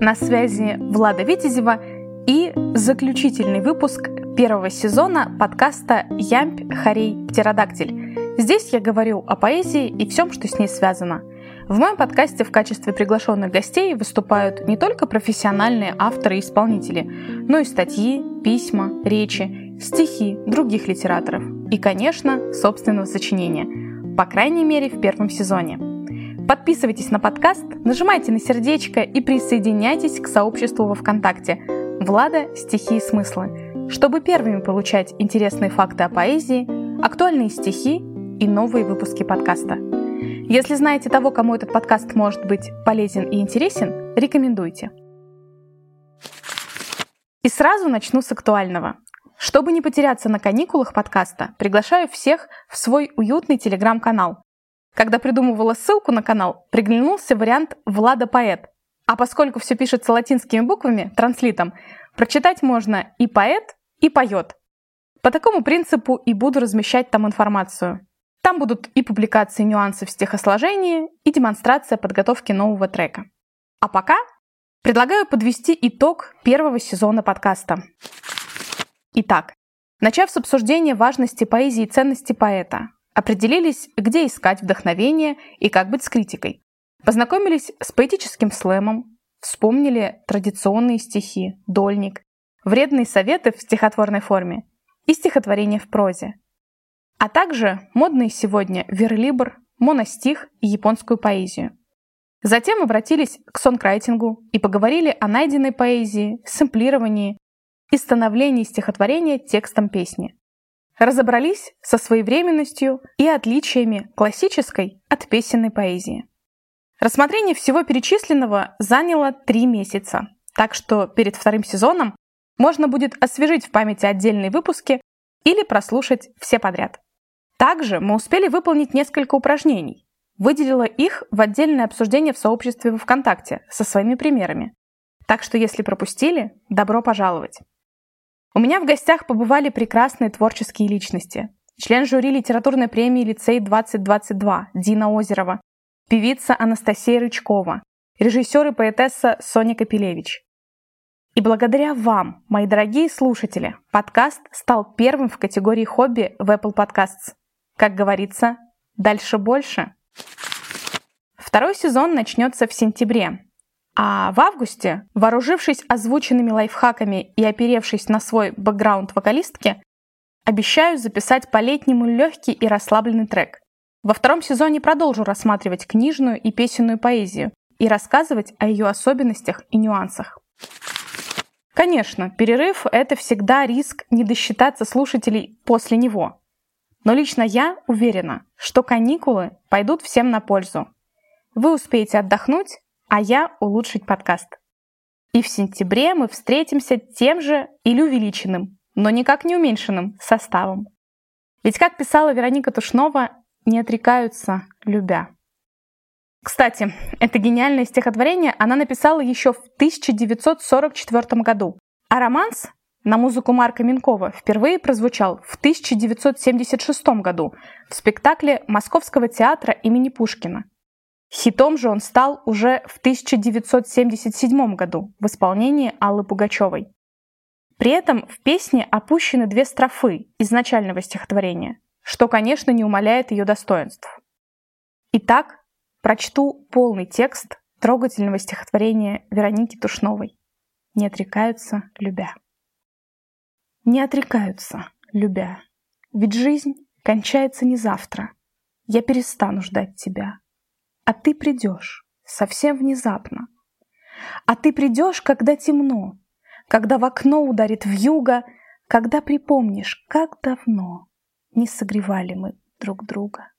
На связи Влада Витязева и заключительный выпуск первого сезона подкаста «Ямпь, Харей, Птеродактиль». Здесь я говорю о поэзии и всем, что с ней связано. В моем подкасте в качестве приглашенных гостей выступают не только профессиональные авторы и исполнители, но и статьи, письма, речи, стихи других литераторов и, конечно, собственного сочинения, по крайней мере в первом сезоне – Подписывайтесь на подкаст, нажимайте на сердечко и присоединяйтесь к сообществу во ВКонтакте «Влада. Стихи и смыслы», чтобы первыми получать интересные факты о поэзии, актуальные стихи и новые выпуски подкаста. Если знаете того, кому этот подкаст может быть полезен и интересен, рекомендуйте. И сразу начну с актуального. Чтобы не потеряться на каникулах подкаста, приглашаю всех в свой уютный телеграм-канал, когда придумывала ссылку на канал, приглянулся вариант «Влада поэт». А поскольку все пишется латинскими буквами, транслитом, прочитать можно и поэт, и поет. По такому принципу и буду размещать там информацию. Там будут и публикации нюансов стихосложения, и демонстрация подготовки нового трека. А пока предлагаю подвести итог первого сезона подкаста. Итак, начав с обсуждения важности поэзии и ценности поэта, Определились, где искать вдохновение и как быть с критикой. Познакомились с поэтическим слэмом, вспомнили традиционные стихи, дольник, вредные советы в стихотворной форме и стихотворение в прозе. А также модные сегодня верлибр, моностих и японскую поэзию. Затем обратились к сонкрайтингу и поговорили о найденной поэзии, сэмплировании и становлении стихотворения текстом песни. Разобрались со своевременностью и отличиями классической от песенной поэзии. Рассмотрение всего перечисленного заняло три месяца, так что перед вторым сезоном можно будет освежить в памяти отдельные выпуски или прослушать все подряд. Также мы успели выполнить несколько упражнений. Выделила их в отдельное обсуждение в сообществе в ВКонтакте со своими примерами. Так что если пропустили, добро пожаловать. У меня в гостях побывали прекрасные творческие личности. Член жюри литературной премии «Лицей-2022» Дина Озерова, певица Анастасия Рычкова, режиссер и поэтесса Соня Капелевич. И благодаря вам, мои дорогие слушатели, подкаст стал первым в категории хобби в Apple Podcasts. Как говорится, дальше больше. Второй сезон начнется в сентябре, а в августе, вооружившись озвученными лайфхаками и оперевшись на свой бэкграунд вокалистки, обещаю записать по-летнему легкий и расслабленный трек. Во втором сезоне продолжу рассматривать книжную и песенную поэзию и рассказывать о ее особенностях и нюансах. Конечно, перерыв — это всегда риск не досчитаться слушателей после него. Но лично я уверена, что каникулы пойдут всем на пользу. Вы успеете отдохнуть, а я улучшить подкаст. И в сентябре мы встретимся тем же или увеличенным, но никак не уменьшенным составом. Ведь, как писала Вероника Тушнова, не отрекаются, любя. Кстати, это гениальное стихотворение она написала еще в 1944 году, а романс на музыку Марка Минкова впервые прозвучал в 1976 году в спектакле Московского театра имени Пушкина Хитом же он стал уже в 1977 году в исполнении Аллы Пугачевой. При этом в песне опущены две строфы изначального стихотворения, что, конечно, не умаляет ее достоинств. Итак, прочту полный текст трогательного стихотворения Вероники Тушновой. «Не отрекаются, любя». Не отрекаются, любя, ведь жизнь кончается не завтра. Я перестану ждать тебя, а ты придешь совсем внезапно. А ты придешь, когда темно, когда в окно ударит вьюга, когда припомнишь, как давно не согревали мы друг друга.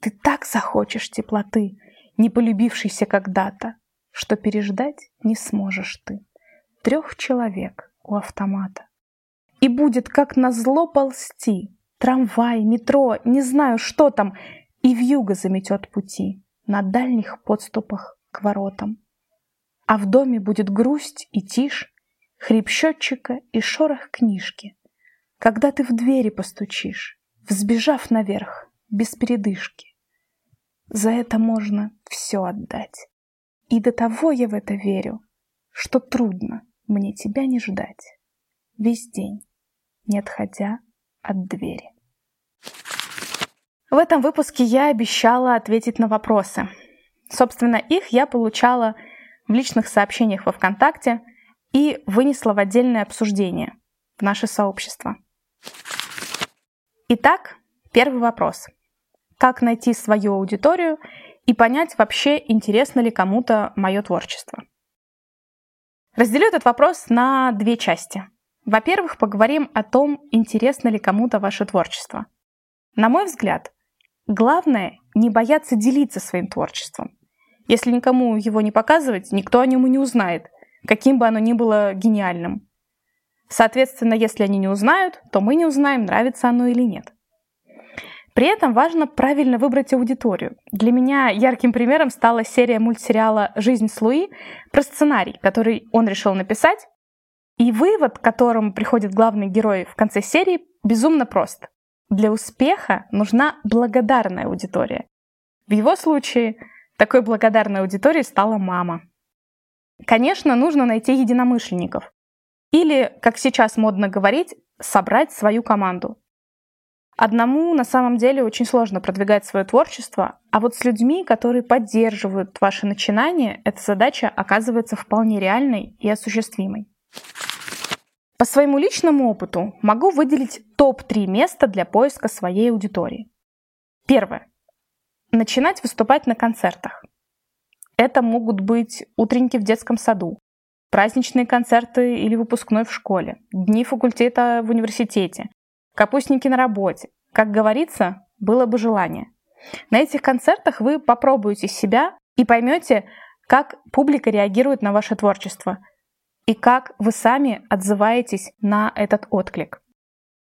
Ты так захочешь теплоты, не полюбившейся когда-то, что переждать не сможешь ты. Трех человек у автомата. И будет как назло ползти, трамвай, метро, не знаю, что там, и вьюга заметет пути на дальних подступах к воротам. А в доме будет грусть и тишь, хрип счетчика и шорох книжки. Когда ты в двери постучишь, взбежав наверх, без передышки. За это можно все отдать. И до того я в это верю, что трудно мне тебя не ждать весь день, не отходя от двери. В этом выпуске я обещала ответить на вопросы. Собственно, их я получала в личных сообщениях во ВКонтакте и вынесла в отдельное обсуждение в наше сообщество. Итак, первый вопрос. Как найти свою аудиторию и понять вообще, интересно ли кому-то мое творчество? Разделю этот вопрос на две части. Во-первых, поговорим о том, интересно ли кому-то ваше творчество. На мой взгляд, главное не бояться делиться своим творчеством. Если никому его не показывать, никто о нем и не узнает, каким бы оно ни было гениальным. Соответственно, если они не узнают, то мы не узнаем, нравится оно или нет. При этом важно правильно выбрать аудиторию. Для меня ярким примером стала серия мультсериала «Жизнь с Луи» про сценарий, который он решил написать. И вывод, к которому приходит главный герой в конце серии, безумно прост. Для успеха нужна благодарная аудитория. В его случае такой благодарной аудиторией стала мама. Конечно, нужно найти единомышленников. Или, как сейчас модно говорить, собрать свою команду. Одному на самом деле очень сложно продвигать свое творчество, а вот с людьми, которые поддерживают ваши начинания, эта задача оказывается вполне реальной и осуществимой. По своему личному опыту могу выделить топ-3 места для поиска своей аудитории. Первое. Начинать выступать на концертах. Это могут быть утренники в детском саду, праздничные концерты или выпускной в школе, дни факультета в университете, капустники на работе. Как говорится, было бы желание. На этих концертах вы попробуете себя и поймете, как публика реагирует на ваше творчество и как вы сами отзываетесь на этот отклик.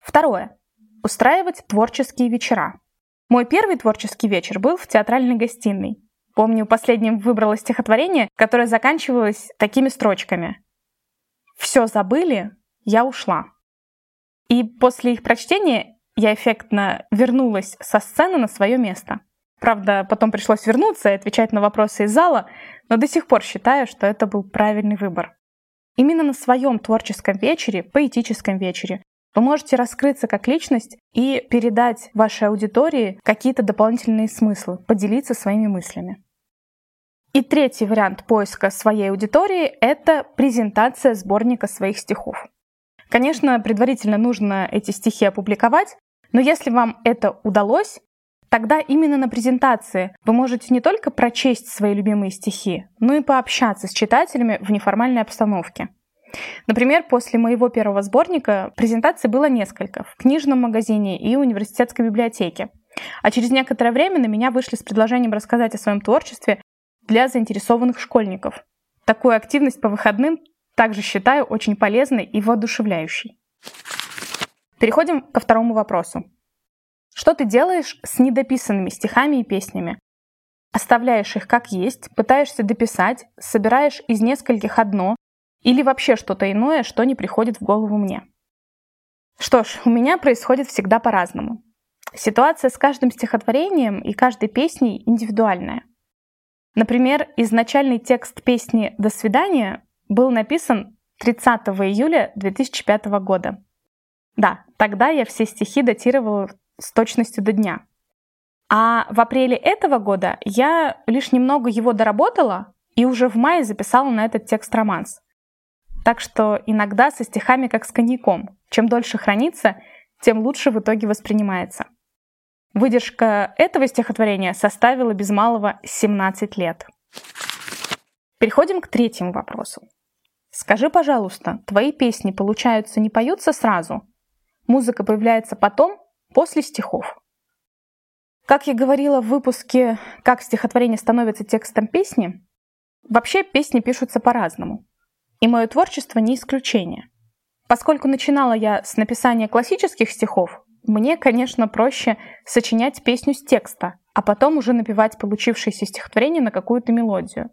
Второе. Устраивать творческие вечера. Мой первый творческий вечер был в театральной гостиной. Помню, последним выбрала стихотворение, которое заканчивалось такими строчками. «Все забыли, я ушла». И после их прочтения я эффектно вернулась со сцены на свое место. Правда, потом пришлось вернуться и отвечать на вопросы из зала, но до сих пор считаю, что это был правильный выбор. Именно на своем творческом вечере, поэтическом вечере, вы можете раскрыться как личность и передать вашей аудитории какие-то дополнительные смыслы, поделиться своими мыслями. И третий вариант поиска своей аудитории — это презентация сборника своих стихов. Конечно, предварительно нужно эти стихи опубликовать, но если вам это удалось, тогда именно на презентации вы можете не только прочесть свои любимые стихи, но и пообщаться с читателями в неформальной обстановке. Например, после моего первого сборника презентаций было несколько в книжном магазине и университетской библиотеке. А через некоторое время на меня вышли с предложением рассказать о своем творчестве для заинтересованных школьников. Такую активность по выходным также считаю очень полезной и воодушевляющей. Переходим ко второму вопросу. Что ты делаешь с недописанными стихами и песнями? Оставляешь их как есть, пытаешься дописать, собираешь из нескольких одно или вообще что-то иное, что не приходит в голову мне. Что ж, у меня происходит всегда по-разному. Ситуация с каждым стихотворением и каждой песней индивидуальная. Например, изначальный текст песни «До свидания» был написан 30 июля 2005 года. Да, тогда я все стихи датировала с точностью до дня. А в апреле этого года я лишь немного его доработала и уже в мае записала на этот текст романс. Так что иногда со стихами как с коньяком. Чем дольше хранится, тем лучше в итоге воспринимается. Выдержка этого стихотворения составила без малого 17 лет. Переходим к третьему вопросу. Скажи, пожалуйста, твои песни, получаются, не поются сразу? Музыка появляется потом, после стихов. Как я говорила в выпуске «Как стихотворение становится текстом песни», вообще песни пишутся по-разному. И мое творчество не исключение. Поскольку начинала я с написания классических стихов, мне, конечно, проще сочинять песню с текста, а потом уже напевать получившееся стихотворение на какую-то мелодию.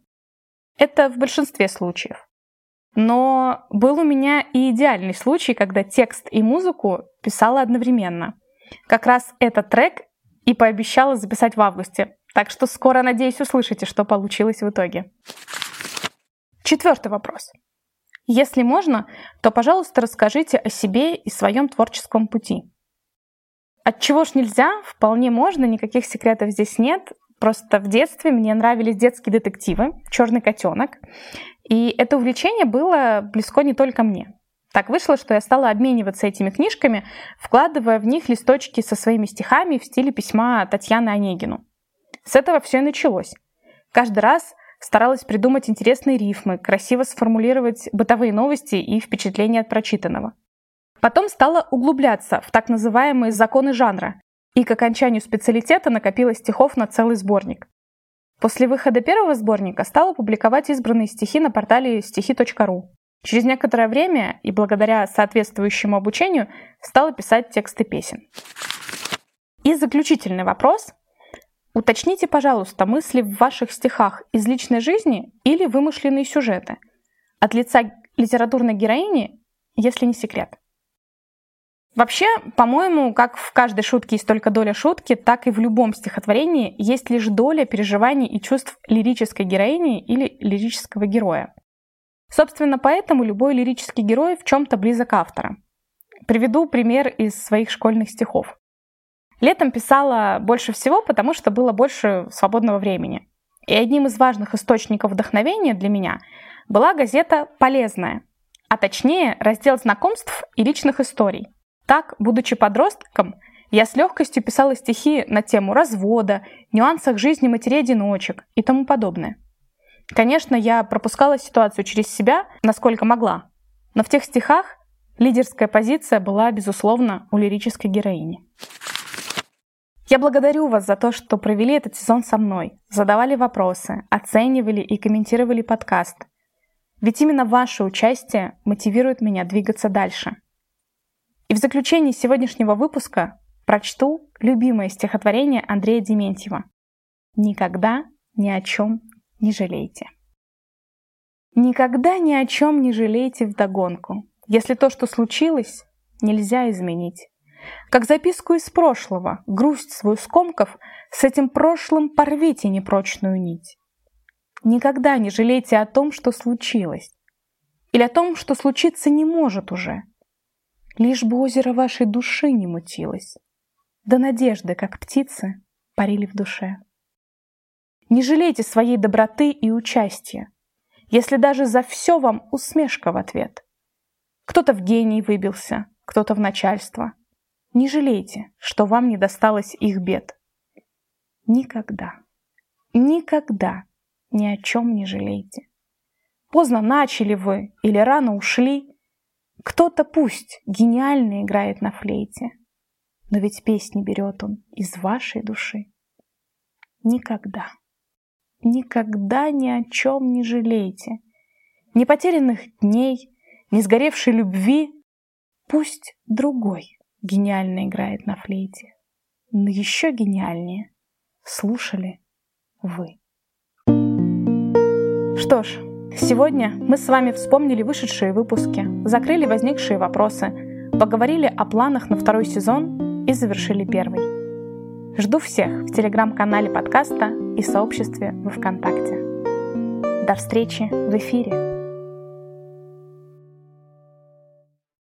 Это в большинстве случаев. Но был у меня и идеальный случай, когда текст и музыку писала одновременно. Как раз этот трек и пообещала записать в августе. Так что скоро, надеюсь, услышите, что получилось в итоге. Четвертый вопрос. Если можно, то, пожалуйста, расскажите о себе и своем творческом пути. От чего ж нельзя? Вполне можно, никаких секретов здесь нет. Просто в детстве мне нравились детские детективы, черный котенок. И это увлечение было близко не только мне. Так вышло, что я стала обмениваться этими книжками, вкладывая в них листочки со своими стихами в стиле письма Татьяны Онегину. С этого все и началось. Каждый раз старалась придумать интересные рифмы, красиво сформулировать бытовые новости и впечатления от прочитанного. Потом стала углубляться в так называемые законы жанра, и к окончанию специалитета накопила стихов на целый сборник. После выхода первого сборника стала публиковать избранные стихи на портале стихи.ру. Через некоторое время и благодаря соответствующему обучению стала писать тексты песен. И заключительный вопрос. Уточните, пожалуйста, мысли в ваших стихах из личной жизни или вымышленные сюжеты? От лица литературной героини, если не секрет. Вообще, по-моему, как в каждой шутке есть только доля шутки, так и в любом стихотворении есть лишь доля переживаний и чувств лирической героини или лирического героя. Собственно, поэтому любой лирический герой в чем-то близок автора. Приведу пример из своих школьных стихов. Летом писала больше всего, потому что было больше свободного времени. И одним из важных источников вдохновения для меня была газета «Полезная», а точнее раздел знакомств и личных историй. Так, будучи подростком, я с легкостью писала стихи на тему развода, нюансах жизни матерей-одиночек и тому подобное. Конечно, я пропускала ситуацию через себя, насколько могла, но в тех стихах лидерская позиция была, безусловно, у лирической героини. Я благодарю вас за то, что провели этот сезон со мной, задавали вопросы, оценивали и комментировали подкаст. Ведь именно ваше участие мотивирует меня двигаться дальше. И в заключении сегодняшнего выпуска прочту любимое стихотворение Андрея Дементьева. «Никогда ни о чем не жалейте. Никогда ни о чем не жалейте вдогонку, если то, что случилось, нельзя изменить. Как записку из прошлого, грусть свою скомков, с этим прошлым порвите непрочную нить. Никогда не жалейте о том, что случилось, или о том, что случиться не может уже. Лишь бы озеро вашей души не мутилось, да надежды, как птицы, парили в душе. Не жалейте своей доброты и участия, если даже за все вам усмешка в ответ. Кто-то в гений выбился, кто-то в начальство. Не жалейте, что вам не досталось их бед. Никогда, никогда ни о чем не жалейте. Поздно начали вы или рано ушли. Кто-то пусть гениально играет на флейте, но ведь песни берет он из вашей души. Никогда. Никогда ни о чем не жалейте. Ни потерянных дней, ни сгоревшей любви. Пусть другой гениально играет на флейте. Но еще гениальнее слушали вы. Что ж, сегодня мы с вами вспомнили вышедшие выпуски, закрыли возникшие вопросы, поговорили о планах на второй сезон и завершили первый. Жду всех в телеграм-канале подкаста и сообществе во ВКонтакте. До встречи в эфире!